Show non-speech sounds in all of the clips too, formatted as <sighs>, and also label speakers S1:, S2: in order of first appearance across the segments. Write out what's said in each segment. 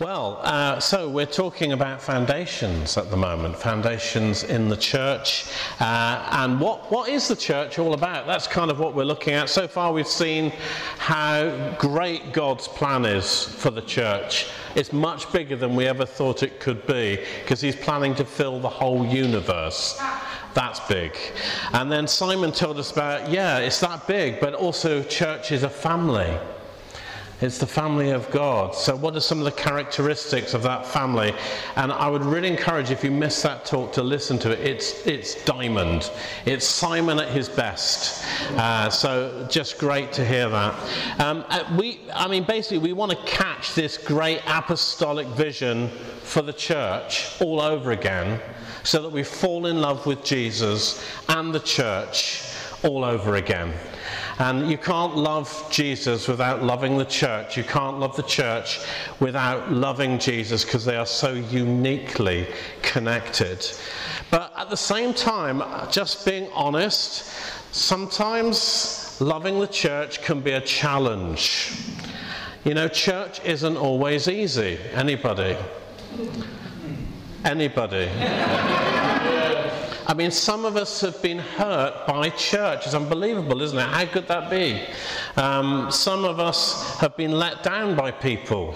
S1: Well, uh, so we're talking about foundations at the moment, foundations in the church. Uh, and what, what is the church all about? That's kind of what we're looking at. So far, we've seen how great God's plan is for the church. It's much bigger than we ever thought it could be because He's planning to fill the whole universe. That's big. And then Simon told us about, yeah, it's that big, but also church is a family. It's the family of God. So, what are some of the characteristics of that family? And I would really encourage, if you missed that talk, to listen to it. It's, it's diamond. It's Simon at his best. Uh, so, just great to hear that. Um, uh, we, I mean, basically, we want to catch this great apostolic vision for the church all over again so that we fall in love with Jesus and the church all over again. And you can't love Jesus without loving the church. You can't love the church without loving Jesus because they are so uniquely connected. But at the same time, just being honest, sometimes loving the church can be a challenge. You know, church isn't always easy. Anybody? Anybody? I mean, some of us have been hurt by church. It's unbelievable, isn't it? How could that be? Um, some of us have been let down by people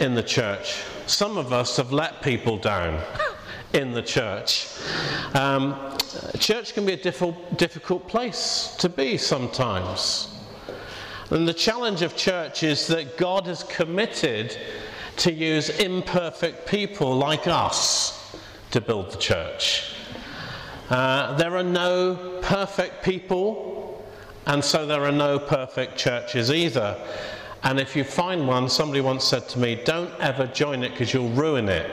S1: in the church. Some of us have let people down in the church. Um, church can be a difficult, difficult place to be sometimes. And the challenge of church is that God has committed to use imperfect people like us to build the church. Uh, there are no perfect people, and so there are no perfect churches either. And if you find one, somebody once said to me, don't ever join it because you'll ruin it.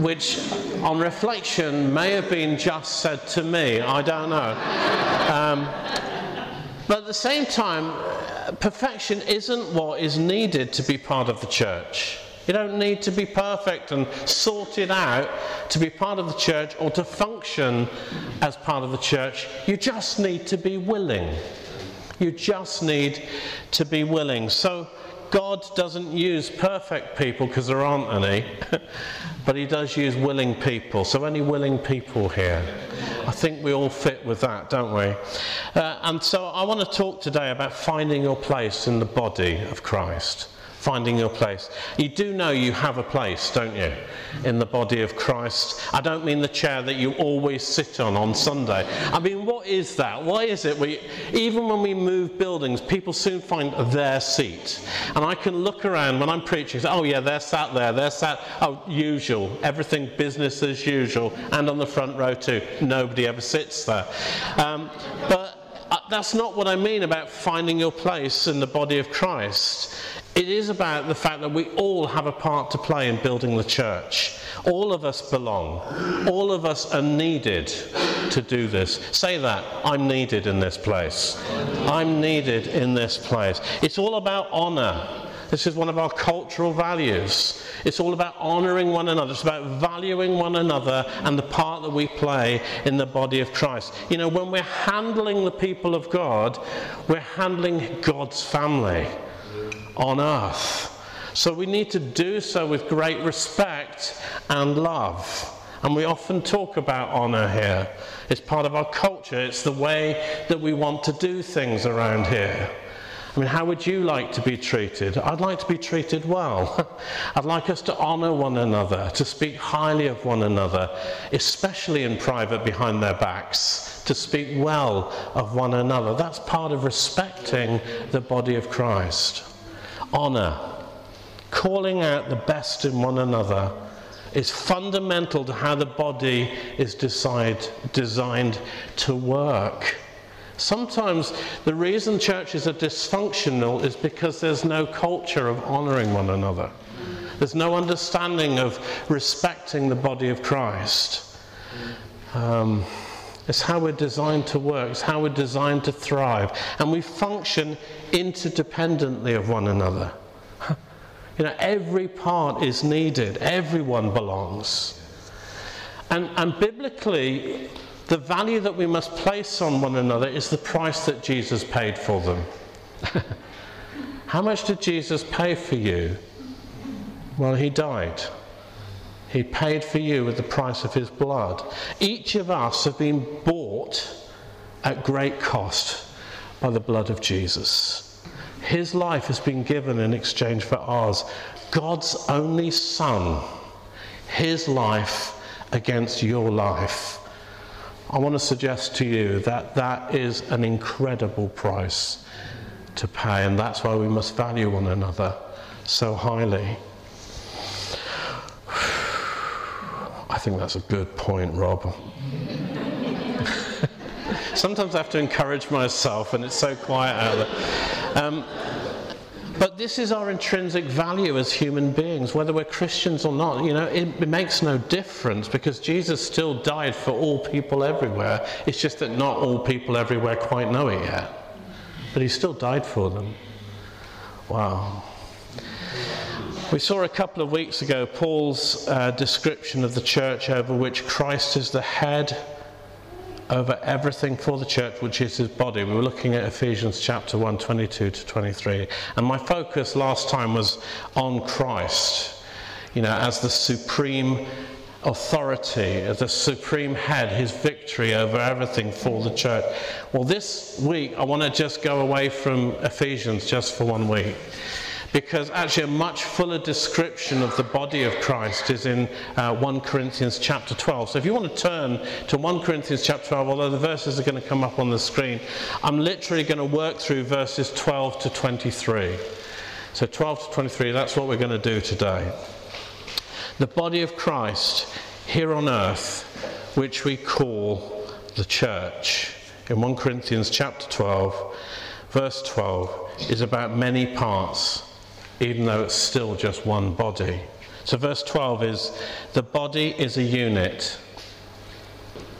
S1: Which, on reflection, may have been just said to me. I don't know. Um, but at the same time, perfection isn't what is needed to be part of the church. You don't need to be perfect and sorted out to be part of the church or to function as part of the church. You just need to be willing. You just need to be willing. So, God doesn't use perfect people because there aren't any, <laughs> but He does use willing people. So, any willing people here? I think we all fit with that, don't we? Uh, and so, I want to talk today about finding your place in the body of Christ finding your place. You do know you have a place, don't you, in the body of Christ? I don't mean the chair that you always sit on on Sunday. I mean, what is that? Why is it we, even when we move buildings, people soon find their seat? And I can look around when I'm preaching, say, oh, yeah, they're sat there, they're sat, oh, usual, everything business as usual, and on the front row too. Nobody ever sits there. Um, but uh, that's not what I mean about finding your place in the body of Christ. It is about the fact that we all have a part to play in building the church. All of us belong. All of us are needed to do this. Say that. I'm needed in this place. I'm needed in this place. It's all about honor. This is one of our cultural values. It's all about honoring one another. It's about valuing one another and the part that we play in the body of Christ. You know, when we're handling the people of God, we're handling God's family on earth. So we need to do so with great respect and love. And we often talk about honour here. It's part of our culture, it's the way that we want to do things around here. I mean, how would you like to be treated? I'd like to be treated well. <laughs> I'd like us to honour one another, to speak highly of one another, especially in private behind their backs, to speak well of one another. That's part of respecting the body of Christ honour, calling out the best in one another, is fundamental to how the body is decide, designed to work. Sometimes the reason churches are dysfunctional is because there's no culture of honouring one another. There's no understanding of respecting the body of Christ. Um, it's how we're designed to work, it's how we're designed to thrive. And we function interdependently of one another. You know, every part is needed, everyone belongs. And, and biblically, the value that we must place on one another is the price that Jesus paid for them. <laughs> How much did Jesus pay for you? Well, he died. He paid for you with the price of his blood. Each of us have been bought at great cost by the blood of Jesus. His life has been given in exchange for ours. God's only Son, his life against your life. I want to suggest to you that that is an incredible price to pay, and that's why we must value one another so highly. I think that's a good point, Rob. Sometimes I have to encourage myself, and it's so quiet out there. Um, but this is our intrinsic value as human beings, whether we're Christians or not. You know, it, it, makes no difference because Jesus still died for all people everywhere. It's just that not all people everywhere quite know it yet. But he still died for them. Wow. We saw a couple of weeks ago Paul's uh, description of the church over which Christ is the head over everything for the church, which is his body. We were looking at Ephesians chapter 1, 22 to 23. And my focus last time was on Christ, you know, as the supreme authority, as the supreme head, his victory over everything for the church. Well, this week, I want to just go away from Ephesians just for one week because actually a much fuller description of the body of Christ is in uh, 1 Corinthians chapter 12. So if you want to turn to 1 Corinthians chapter 12, although the verses are going to come up on the screen, I'm literally going to work through verses 12 to 23. So 12 to 23, that's what we're going to do today. The body of Christ here on earth, which we call the church. In 1 Corinthians chapter 12, verse 12, is about many parts even though it's still just one body. So, verse 12 is the body is a unit.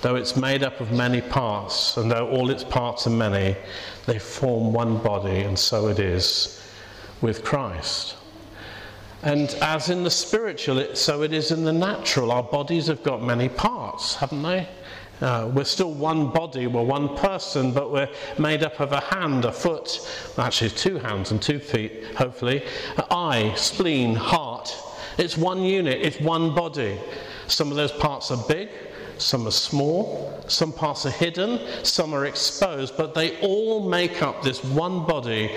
S1: Though it's made up of many parts, and though all its parts are many, they form one body, and so it is with Christ. And as in the spiritual, so it is in the natural. Our bodies have got many parts, haven't they? Uh, we're still one body, we're one person, but we're made up of a hand, a foot, actually two hands and two feet, hopefully, eye, spleen, heart. It's one unit, it's one body. Some of those parts are big, some are small, some parts are hidden, some are exposed, but they all make up this one body,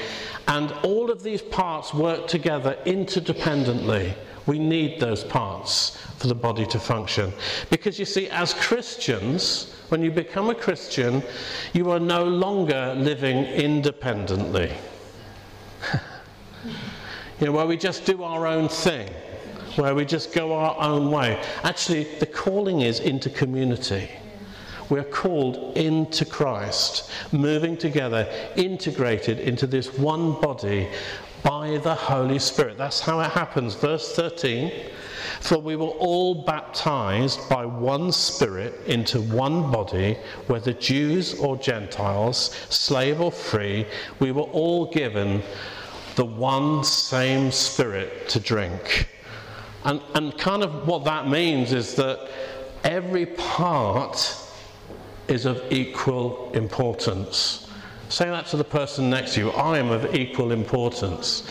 S1: and all of these parts work together interdependently. We need those parts for the body to function. Because you see, as Christians, when you become a Christian, you are no longer living independently. <laughs> you know, where we just do our own thing, where we just go our own way. Actually, the calling is into community. We're called into Christ, moving together, integrated into this one body by the Holy Spirit. That's how it happens. Verse 13 For we were all baptized by one Spirit into one body, whether Jews or Gentiles, slave or free, we were all given the one same Spirit to drink. And, and kind of what that means is that every part is of equal importance. Say that to the person next to you. I am of equal importance.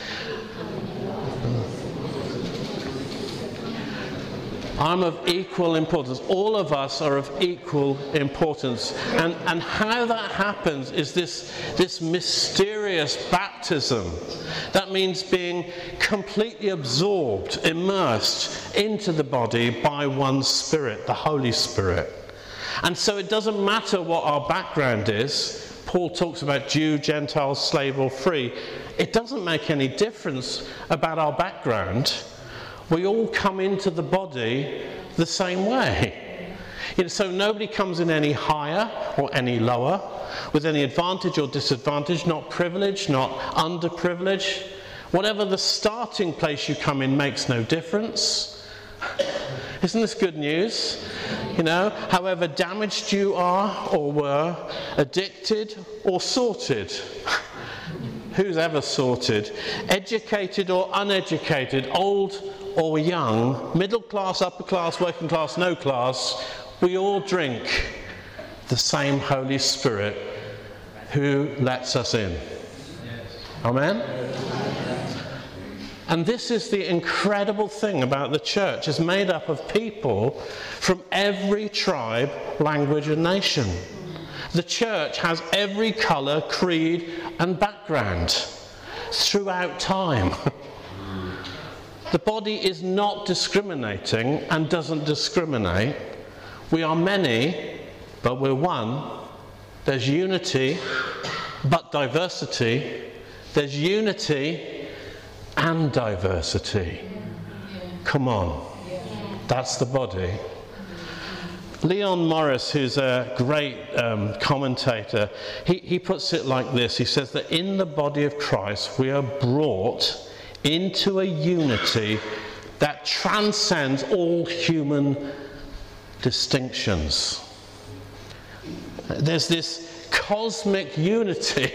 S1: I'm of equal importance. All of us are of equal importance. And, and how that happens is this, this mysterious baptism. That means being completely absorbed, immersed into the body by one Spirit, the Holy Spirit. And so it doesn't matter what our background is, Paul talks about Jew, Gentile, slave, or free. It doesn't make any difference about our background. We all come into the body the same way. So nobody comes in any higher or any lower, with any advantage or disadvantage, not privilege, not underprivileged. Whatever the starting place you come in makes no difference. Isn't this good news? You know, however damaged you are or were, addicted or sorted. <laughs> Who's ever sorted? Educated or uneducated, old or young, middle class, upper class, working class, no class, we all drink the same Holy Spirit who lets us in. Amen? And this is the incredible thing about the church. It's made up of people from every tribe, language, and nation. The church has every colour, creed, and background throughout time. <laughs> the body is not discriminating and doesn't discriminate. We are many, but we're one. There's unity, but diversity. There's unity and diversity. Come on. That's the body. Leon Morris, who's a great um, commentator, he, he puts it like this He says that in the body of Christ, we are brought into a unity that transcends all human distinctions. There's this cosmic unity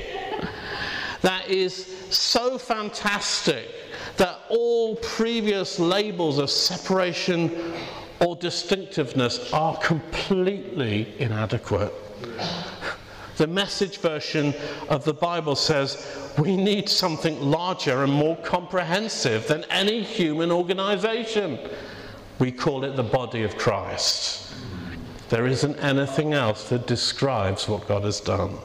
S1: <laughs> that is so fantastic that all previous labels of separation or distinctiveness are completely inadequate. The message version of the Bible says we need something larger and more comprehensive than any human organization. We call it the body of Christ. There isn't anything else that describes what God has done.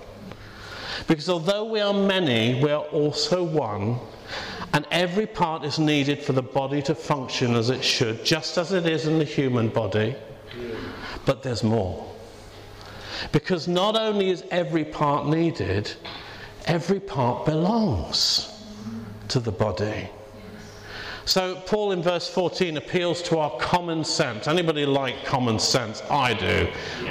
S1: Because although we are many, we are also one and every part is needed for the body to function as it should, just as it is in the human body. But there's more. Because not only is every part needed, every part belongs to the body. So Paul in verse 14 appeals to our common sense. Anybody like common sense? I do.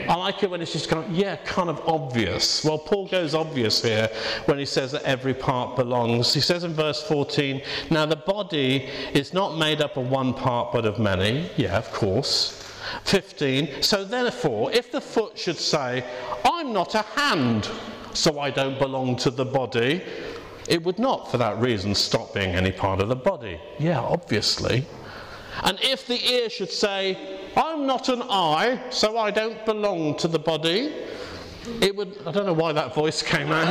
S1: I like it when it's just kind of, yeah, kind of obvious. Well, Paul goes obvious here when he says that every part belongs. He says in verse 14, now the body is not made up of one part but of many. Yeah, of course. 15, so therefore, if the foot should say, I'm not a hand, so I don't belong to the body, it would not, for that reason, stop being any part of the body. Yeah, obviously. And if the ear should say, I'm not an eye, so I don't belong to the body, it would. I don't know why that voice came out.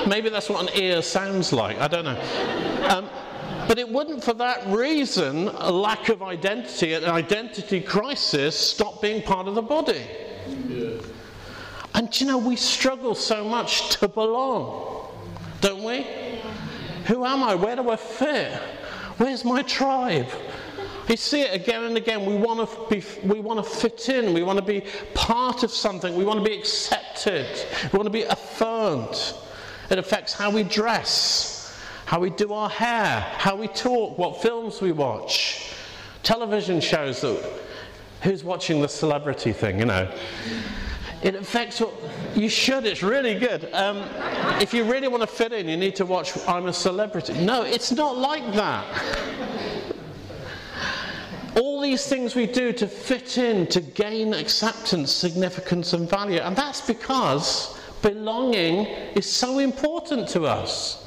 S1: <laughs> Maybe that's what an ear sounds like. I don't know. Um, but it wouldn't, for that reason, a lack of identity, an identity crisis, stop being part of the body. Yeah. And you know, we struggle so much to belong, don't we? Who am I? Where do I fit? Where's my tribe? You see it again and again. We want to be, we want to fit in. We want to be part of something. We want to be accepted. We want to be affirmed. It affects how we dress, how we do our hair, how we talk, what films we watch, television shows that. Who's watching the celebrity thing? You know. It affects what you should. It's really good. Um, if you really want to fit in, you need to watch I'm a Celebrity. No, it's not like that. All these things we do to fit in, to gain acceptance, significance, and value. And that's because belonging is so important to us.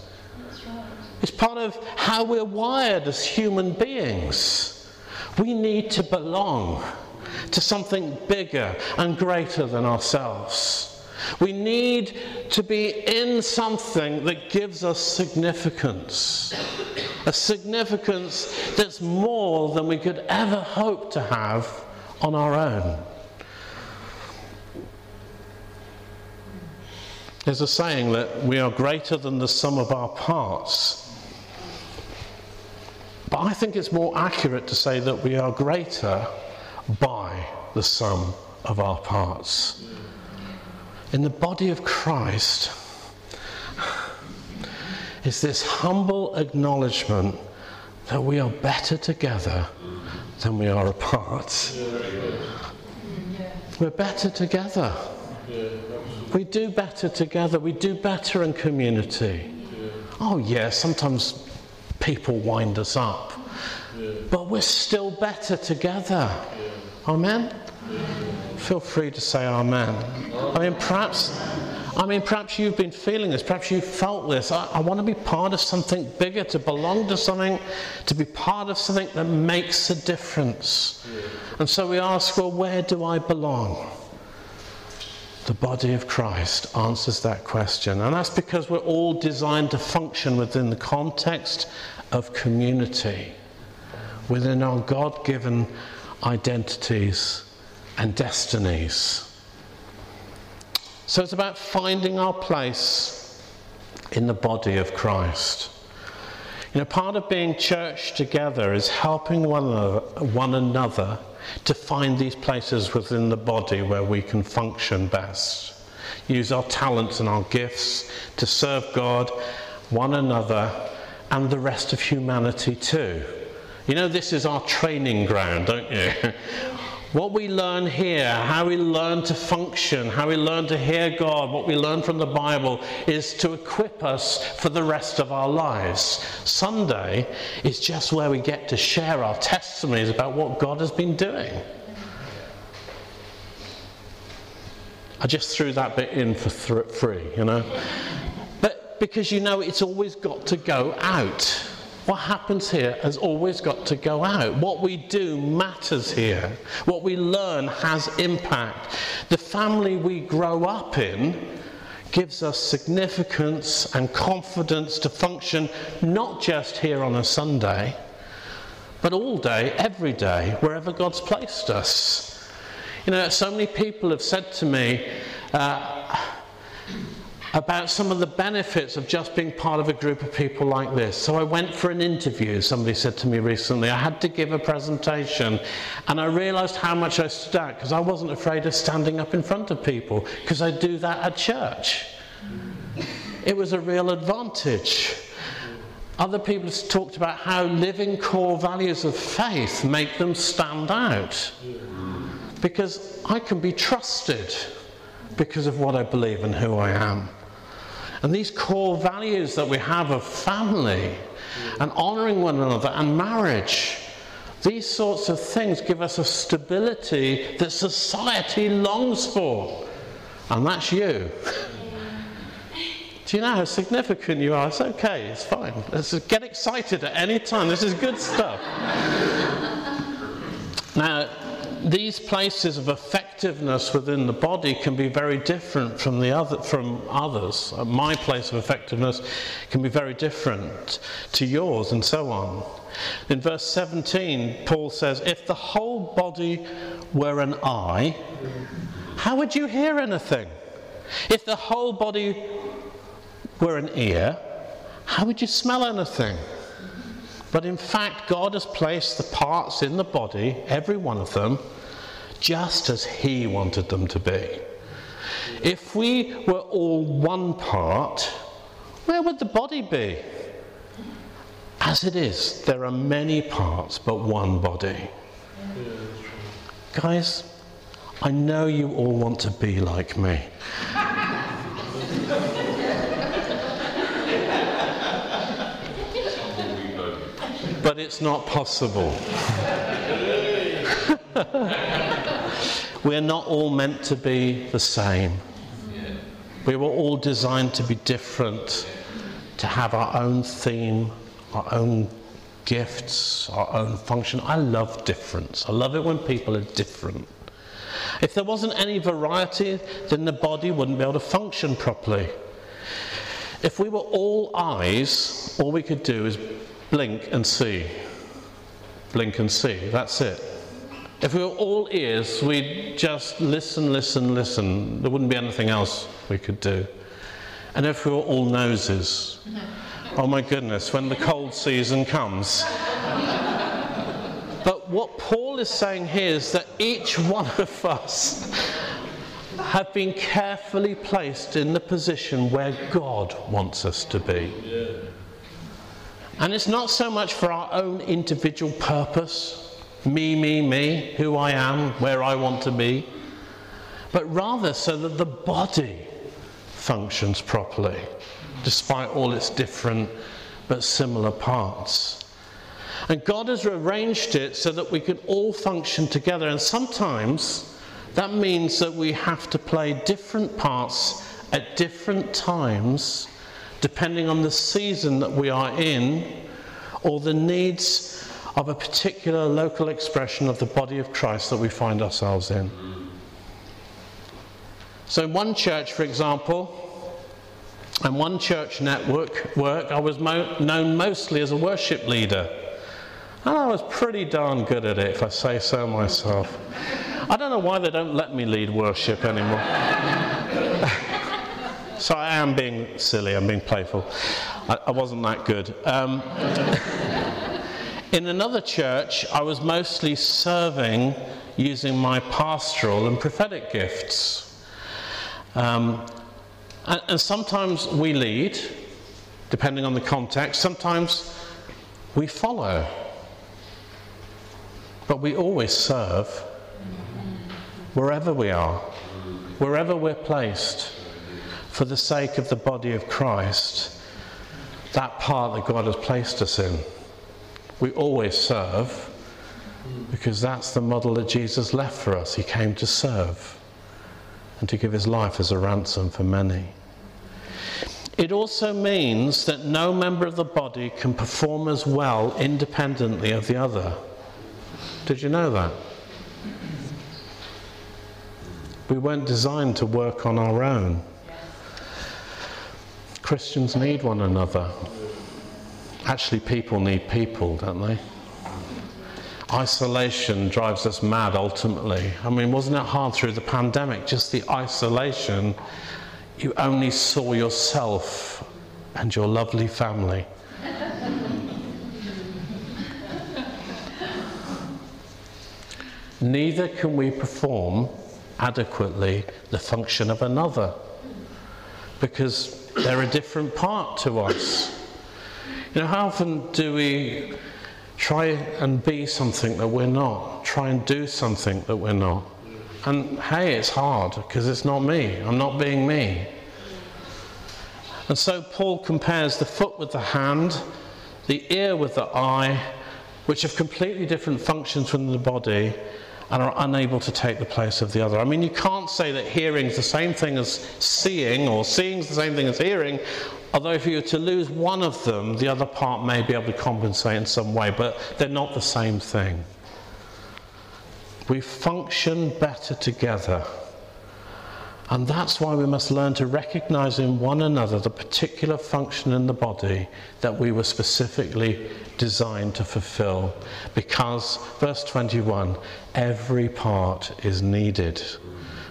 S1: It's part of how we're wired as human beings. We need to belong to something bigger and greater than ourselves. We need to be in something that gives us significance. A significance that's more than we could ever hope to have on our own. There's a saying that we are greater than the sum of our parts. But I think it's more accurate to say that we are greater by the sum of our parts. In the body of Christ is this humble acknowledgement that we are better together than we are apart. We're better together. We do better together. We do better in community. Oh, yeah, sometimes people wind us up. But we're still better together. Amen? Feel free to say amen. I mean, perhaps. I mean, perhaps you've been feeling this, perhaps you've felt this. I, I, want to be part of something bigger, to belong to something, to be part of something that makes a difference. And so we ask, well, where do I belong? the body of Christ answers that question. And that's because we're all designed to function within the context of community, within our God given identities and destinies. So it's about finding our place in the body of Christ. You know, part of being church together is helping one one another to find these places within the body where we can function best. Use our talents and our gifts to serve God, one another, and the rest of humanity too. You know, this is our training ground, don't you? <laughs> What we learn here, how we learn to function, how we learn to hear God, what we learn from the Bible is to equip us for the rest of our lives. Sunday is just where we get to share our testimonies about what God has been doing. I just threw that bit in for th- free, you know. But because you know it's always got to go out. What happens here has always got to go out. What we do matters here. What we learn has impact. The family we grow up in gives us significance and confidence to function not just here on a Sunday, but all day, every day, wherever God's placed us. You know, so many people have said to me, uh, about some of the benefits of just being part of a group of people like this. So I went for an interview, somebody said to me recently. I had to give a presentation, and I realized how much I stood out because I wasn't afraid of standing up in front of people because I do that at church. It was a real advantage. Other people have talked about how living core values of faith make them stand out because I can be trusted because of what I believe and who I am. And these core values that we have of family and honoring one another and marriage, these sorts of things give us a stability that society longs for. And that's you. Do you know how significant you are? It's okay, it's fine. Let's get excited at any time. This is good stuff. now, these places of effectiveness within the body can be very different from the other from others. My place of effectiveness can be very different to yours, and so on. In verse 17, Paul says, "If the whole body were an eye, how would you hear anything? If the whole body were an ear, how would you smell anything?" But in fact, God has placed the parts in the body, every one of them, just as He wanted them to be. If we were all one part, where would the body be? As it is, there are many parts but one body. Guys, I know you all want to be like me. <laughs> but it's not possible. <laughs> We're not all meant to be the same. We were all designed to be different, to have our own theme, our own gifts, our own function. I love difference. I love it when people are different. If there wasn't any variety, then the body wouldn't be able to function properly. If we were all eyes, all we could do is blink and see. Blink and see. That's it. If we were all ears, we'd just listen, listen, listen. There wouldn't be anything else we could do. And if we were all noses, oh my goodness, when the cold season comes. But what Paul is saying here is that each one of us have been carefully placed in the position where God wants us to be. And it's not so much for our own individual purpose, me, me, me, who I am, where I want to be, but rather so that the body functions properly, despite all its different but similar parts. And God has arranged it so that we can all function together. And sometimes that means that we have to play different parts at different times depending on the season that we are in or the needs of a particular local expression of the body of Christ that we find ourselves in. So, in one church, for example, and one church network work, I was mo- known mostly as a worship leader. And I was pretty darn good at it, if I say so myself. I don't know why they don't let me lead worship anymore. <laughs> so I am being silly, I'm being playful. I, I wasn't that good. Um, <laughs> in another church, I was mostly serving using my pastoral and prophetic gifts. Um, and, and sometimes we lead, depending on the context, sometimes we follow. But we always serve wherever we are, wherever we're placed, for the sake of the body of Christ, that part that God has placed us in. We always serve because that's the model that Jesus left for us. He came to serve and to give his life as a ransom for many. It also means that no member of the body can perform as well independently of the other. Did you know that? We weren't designed to work on our own. Christians need one another. Actually, people need people, don't they? Isolation drives us mad ultimately. I mean, wasn't it hard through the pandemic? Just the isolation. You only saw yourself and your lovely family. <laughs> Neither can we perform adequately the function of another because they're a different part to us. You know, how often do we try and be something that we're not, try and do something that we're not? And hey, it's hard because it's not me, I'm not being me. And so Paul compares the foot with the hand, the ear with the eye, which have completely different functions within the body, and are unable to take the place of the other. I mean, you can't say that hearing is the same thing as seeing, or seeing is the same thing as hearing, although if you were to lose one of them, the other part may be able to compensate in some way, but they're not the same thing. We function better together. And that's why we must learn to recognize in one another the particular function in the body that we were specifically designed to fulfill. Because, verse 21, every part is needed.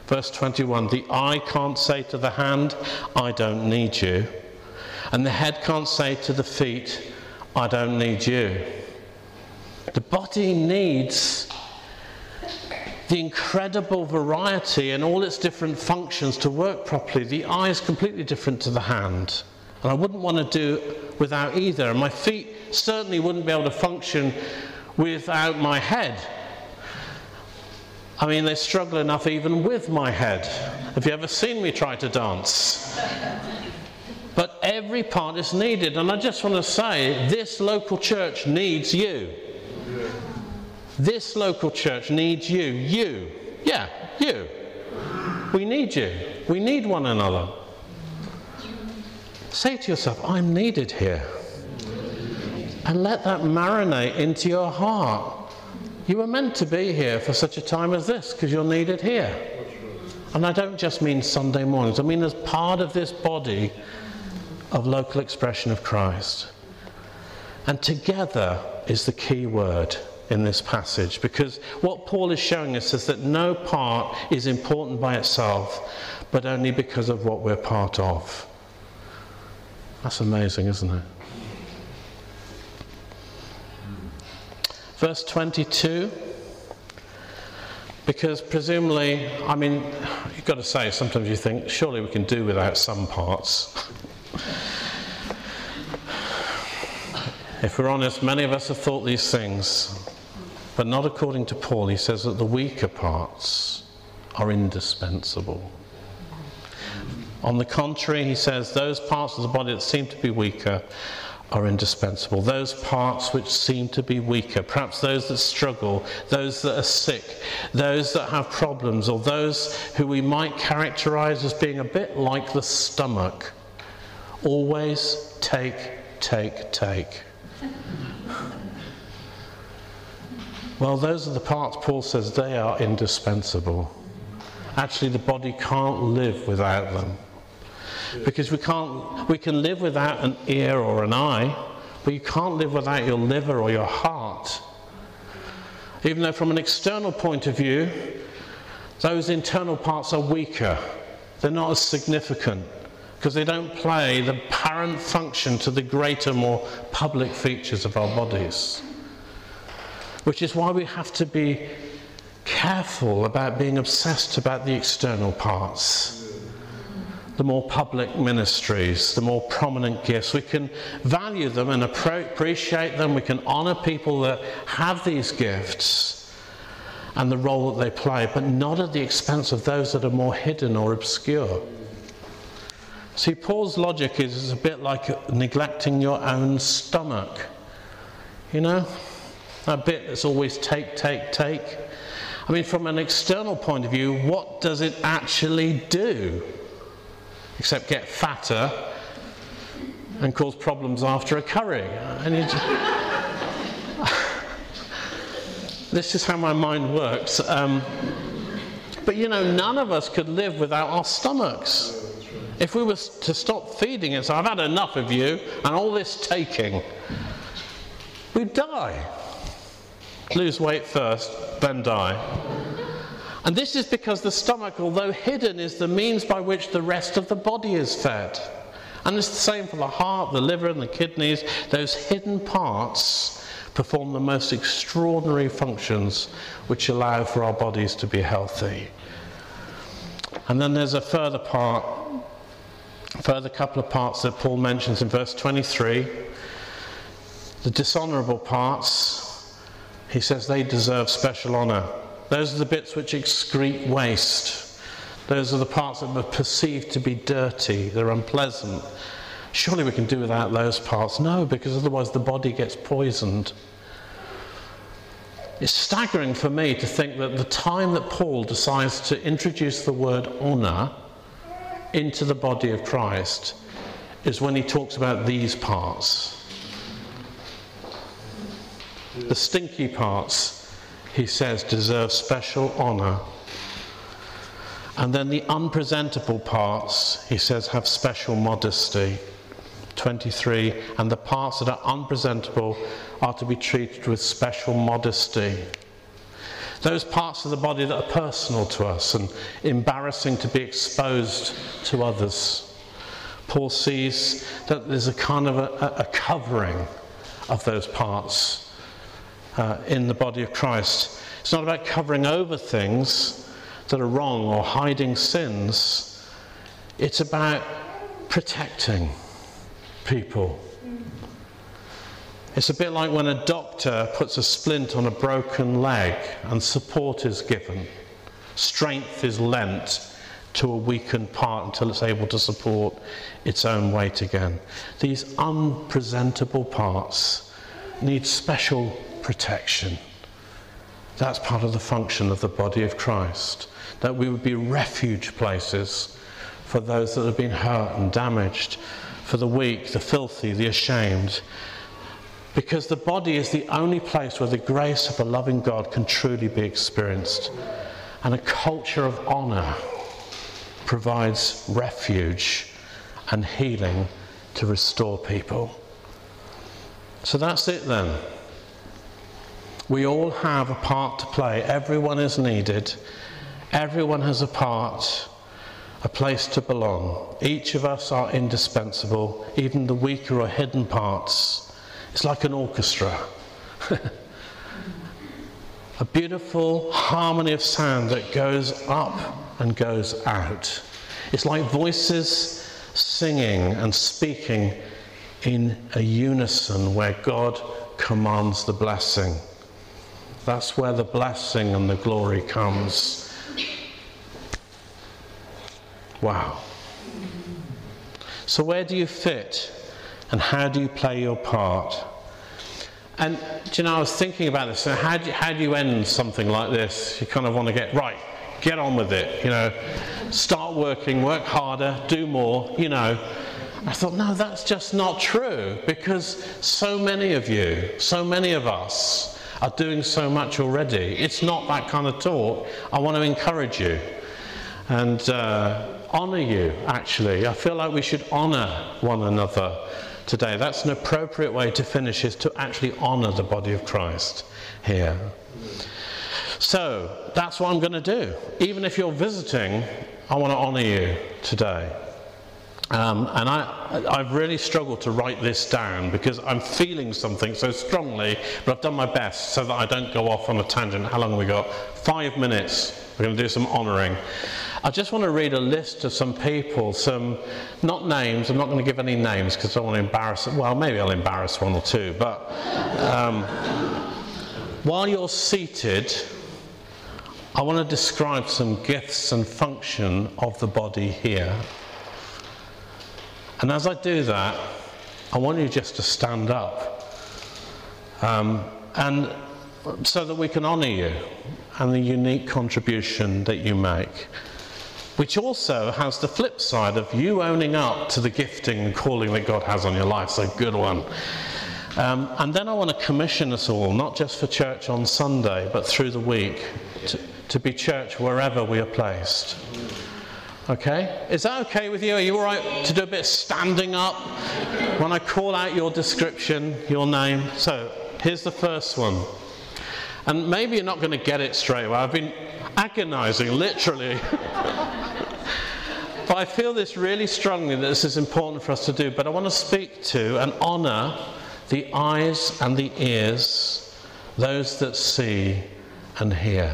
S1: Verse 21 the eye can't say to the hand, I don't need you. And the head can't say to the feet, I don't need you. The body needs the incredible variety and all its different functions to work properly. The eye is completely different to the hand. And I wouldn't want to do without either. And my feet certainly wouldn't be able to function without my head. I mean, they struggle enough even with my head. Have you ever seen me try to dance? Every part is needed. And I just want to say this local church needs you. This local church needs you. You. Yeah, you. We need you. We need one another. Say to yourself, I'm needed here. And let that marinate into your heart. You were meant to be here for such a time as this because you're needed here. And I don't just mean Sunday mornings, I mean as part of this body of local expression of Christ. And together is the key word in this passage because what Paul is showing us is that no part is important by itself, but only because of what we're part of. That's amazing, isn't it? Verse 22. Because presumably, I mean, you've got to say, sometimes you think, surely we can do without some parts. If we're honest, many of us have thought these things. But not according to Paul. He says that the weaker parts are indispensable. On the contrary, he says those parts of the body that seem to be weaker are indispensable. Those parts which seem to be weaker, perhaps those that struggle, those that are sick, those that have problems, or those who we might characterize as being a bit like the stomach, always take, take, take. Well, those are the parts Paul says they are indispensable. actually the body can't live without them. Because we, can't, we can live without an ear or an eye, but you can't live without your liver or your heart. Even though, from an external point of view, those internal parts are weaker, they're not as significant because they don't play the parent function to the greater, more public features of our bodies. Which is why we have to be careful about being obsessed about the external parts the more public ministries, the more prominent gifts. We can value them and appreciate them. We can honor people that have these gifts and the role that they play, but not at the expense of those that are more hidden or obscure. See, Paul's logic is a bit like neglecting your own stomach. You know? That bit that's always take, take, take. I mean, from an external point of view, what does it actually do? except get fatter and cause problems after a curry. <laughs> This is how my mind works. Um, but you know, none of us could live without our stomachs. If we were to stop feeding it, so I've had enough of you and all this taking, we'd die. Lose weight first, then die. And this is because the stomach, although hidden, is the means by which the rest of the body is fed. And it's the same for the heart, the liver, and the kidneys. Those hidden parts perform the most extraordinary functions which allow for our bodies to be healthy. And then there's a further part, further couple of parts that Paul mentions in verse 23. The dishonorable parts, he says they deserve special honor. Those are the bits which excrete waste. Those are the parts that are perceived to be dirty, they're unpleasant. Surely we can do without those parts. No, because otherwise the body gets poisoned. It's staggering for me to think that the time that Paul decides to introduce the word honour into the body of Christ is when he talks about these parts. The stinky parts he says, deserve special honour. And then the unpresentable parts, he says, have special modesty. 23, and the parts that are unpresentable are to be treated with special modesty. Those parts of the body that are personal to us and embarrassing to be exposed to others. Paul sees that there's a kind of a, a covering of those parts uh, in the body of Christ. It's not about covering over things that are wrong or hiding sins, it's about protecting people. It's a bit like when a doctor puts a splint on a broken leg and support is given. Strength is lent to a weakened part until it's able to support its own weight again. These unpresentable parts need special protection. That's part of the function of the body of Christ, that we would be refuge places for those that have been hurt and damaged, for the weak, the filthy, the ashamed. Because the body is the only place where the grace of a loving God can truly be experienced. And a culture of honour provides refuge and healing to restore people. So that's it then. We all have a part to play. Everyone is needed. Everyone has a part, a place to belong. Each of us are indispensable, even the weaker or hidden parts. It's like an orchestra. <laughs> a beautiful harmony of sound that goes up and goes out. It's like voices singing and speaking in a unison where God commands the blessing. That's where the blessing and the glory comes. Wow. So, where do you fit and how do you play your part? And you know, I was thinking about this. So how do, you, how do you end something like this? You kind of want to get right, get on with it. You know, start working, work harder, do more. You know, I thought, no, that's just not true because so many of you, so many of us, are doing so much already. It's not that kind of talk. I want to encourage you. and uh, honour you, actually. I feel like we should honour one another today. That's an appropriate way to finish, is to actually honour the body of Christ here. So that's what I'm going to do. Even if you're visiting, I want to honour you today. Um, and I, I've really struggled to write this down because I'm feeling something so strongly, but I've done my best so that I don't go off on a tangent. How long have we got? Five minutes. We're going to do some honouring. I just want to read a list of some people, some, not names, I'm not going to give any names because I don't want to embarrass, well, maybe I'll embarrass one or two, but um, while you're seated, I want to describe some gifts and function of the body here. And as I do that, I want you just to stand up. Um, and so that we can honour you and the unique contribution that you make. Which also has the flip side of you owning up to the gifting and calling that God has on your life. So, good one. Um, and then I want to commission us all, not just for church on Sunday, but through the week, to, to be church wherever we are placed. Okay? Is that okay with you? Are you all right to do a bit of standing up when I call out your description, your name? So, here's the first one. And maybe you're not going to get it straight away. I've been agonizing, literally. <laughs> but I feel this really strongly that this is important for us to do. But I want to speak to and honor the eyes and the ears, those that see and hear,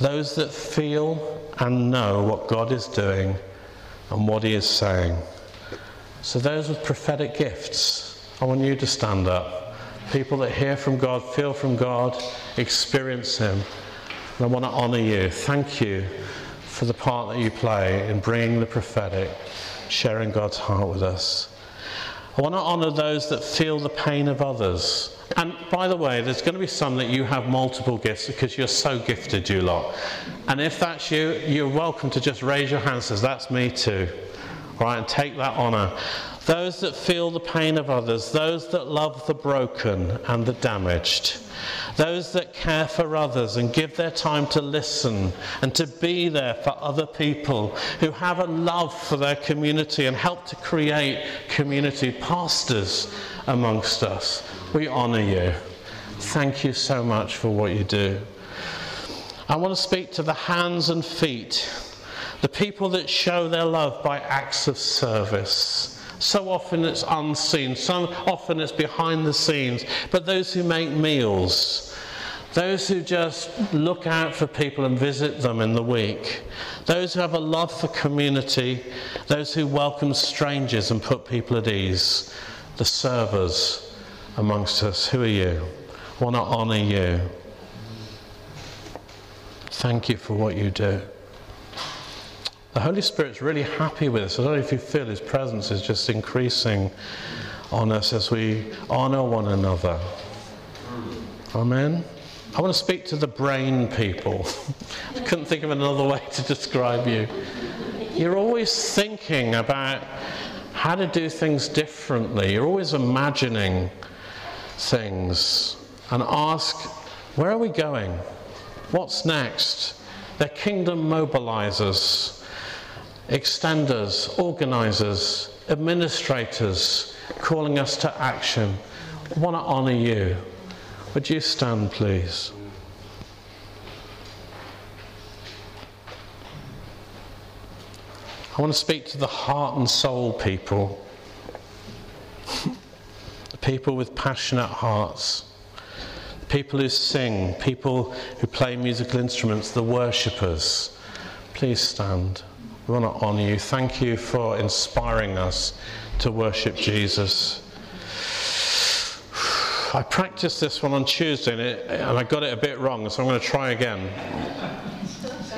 S1: those that feel and know what God is doing and what He is saying. So, those with prophetic gifts, I want you to stand up. People that hear from God, feel from God, experience Him. And I want to honour you. Thank you for the part that you play in bringing the prophetic, sharing God's heart with us. I want to honour those that feel the pain of others. And by the way, there's going to be some that you have multiple gifts because you're so gifted, you lot. And if that's you, you're welcome to just raise your hand says, That's me too. All right, and take that honour. Those that feel the pain of others, those that love the broken and the damaged, those that care for others and give their time to listen and to be there for other people who have a love for their community and help to create community, pastors amongst us. We honour you. Thank you so much for what you do. I want to speak to the hands and feet, the people that show their love by acts of service so often it's unseen, so often it's behind the scenes. But those who make meals, those who just look out for people and visit them in the week, those who have a love for community, those who welcome strangers and put people at ease, the servers amongst us. Who are you? I want to honour you. Thank you for what you do. The Holy Spirit's really happy with us. I don't know if you feel His presence is just increasing on us as we honour one another. Amen. I want to speak to the brain people. <laughs> I couldn't think of another way to describe you. You're always thinking about how to do things differently. You're always imagining things and ask, where are we going? What's next? They're kingdom mobilizers extenders, organizers, administrators calling us to action. I want to honor you. Would you stand, please? I want to speak to the heart and soul people, the people with passionate hearts, people who sing, people who play musical instruments, the worshippers. Please stand. We want to honour you. Thank you for inspiring us to worship Jesus. <sighs> I practiced this one on Tuesday and, it, and, I got it a bit wrong, so I'm going to try again.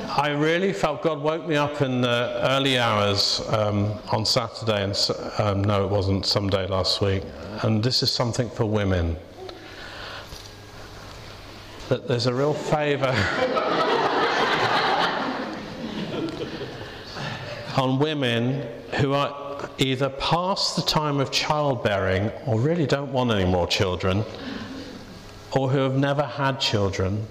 S1: I really felt God woke me up in the early hours um, on Saturday, and um, no, it wasn't, some day last week. And this is something for women. That there's a real favour. <laughs> on women who are either past the time of childbearing or really don't want any more children or who have never had children.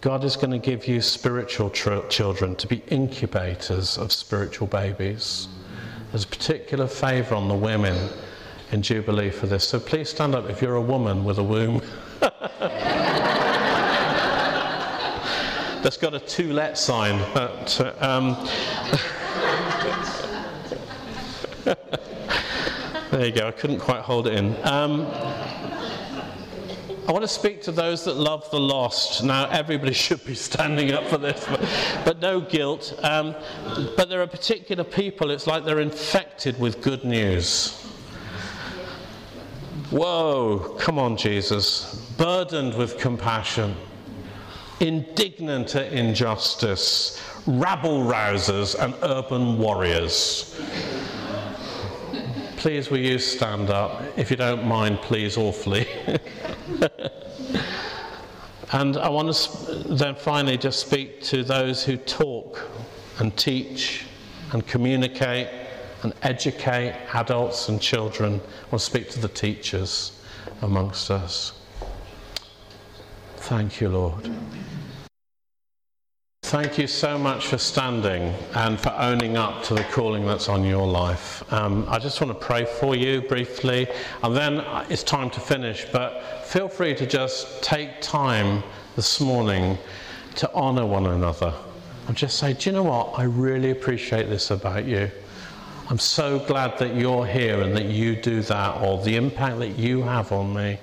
S1: God is going to give you spiritual tr- children to be incubators of spiritual babies. There's a particular favour on the women in Jubilee for this. So please stand up if you're a woman with a womb. <laughs> That's got a two let sign, but. Uh, um, <laughs> there you go, I couldn't quite hold it in. Um, I want to speak to those that love the lost. Now, everybody <laughs> should be standing up for this, but, but no guilt. Um, but there are particular people, it's like they're infected with good news. Whoa, come on, Jesus. Burdened with compassion, indignant at injustice, rabble rousers, and urban warriors. Please, will you stand up? If you don't mind, please, awfully. <laughs> and I want to then finally just speak to those who talk and teach and communicate and educate adults and children. I want to speak to the teachers amongst us. Thank you, Lord. Thank you so much for standing and for owning up to the calling that's on your life. Um, I just want to pray for you briefly, and then it's time to finish. But feel free to just take time this morning to honour one another and just say, Do you know what? I really appreciate this about you. I'm so glad that you're here and that you do that, or the impact that you have on me.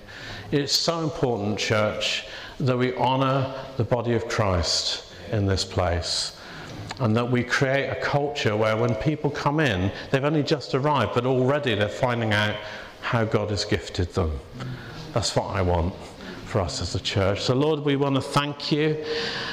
S1: It's so important, church, that we honour the body of Christ in this place. And that we create a culture where when people come in, they've only just arrived, but already they're finding out how God has gifted them. That's what I want for us as a church. So, Lord, we want to thank you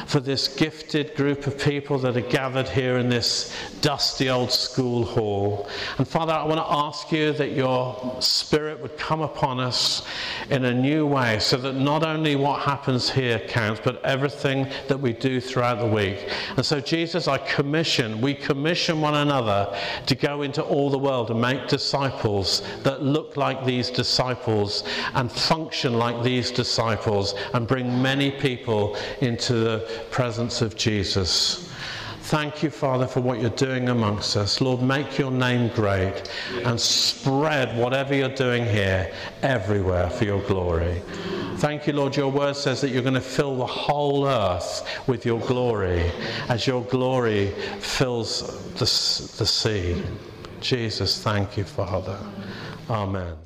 S1: for this gifted group of people that are gathered here in this dusty old school hall. And Father, I want to ask you that your Spirit would come upon us in a new way so that not only what happens here counts, but everything that we do throughout the week. And so, Jesus, I commission, we commission one another to go into all the world and make disciples that look like these disciples and function like these disciples disciples and bring many people into the presence of Jesus. Thank you, Father, for what you're doing amongst us. Lord, make your name great and spread whatever you're doing here everywhere for your glory. Thank you, Lord. Your word says that you're going to fill the whole earth with your glory as your glory fills the, the sea. Jesus, thank you, Father. Amen.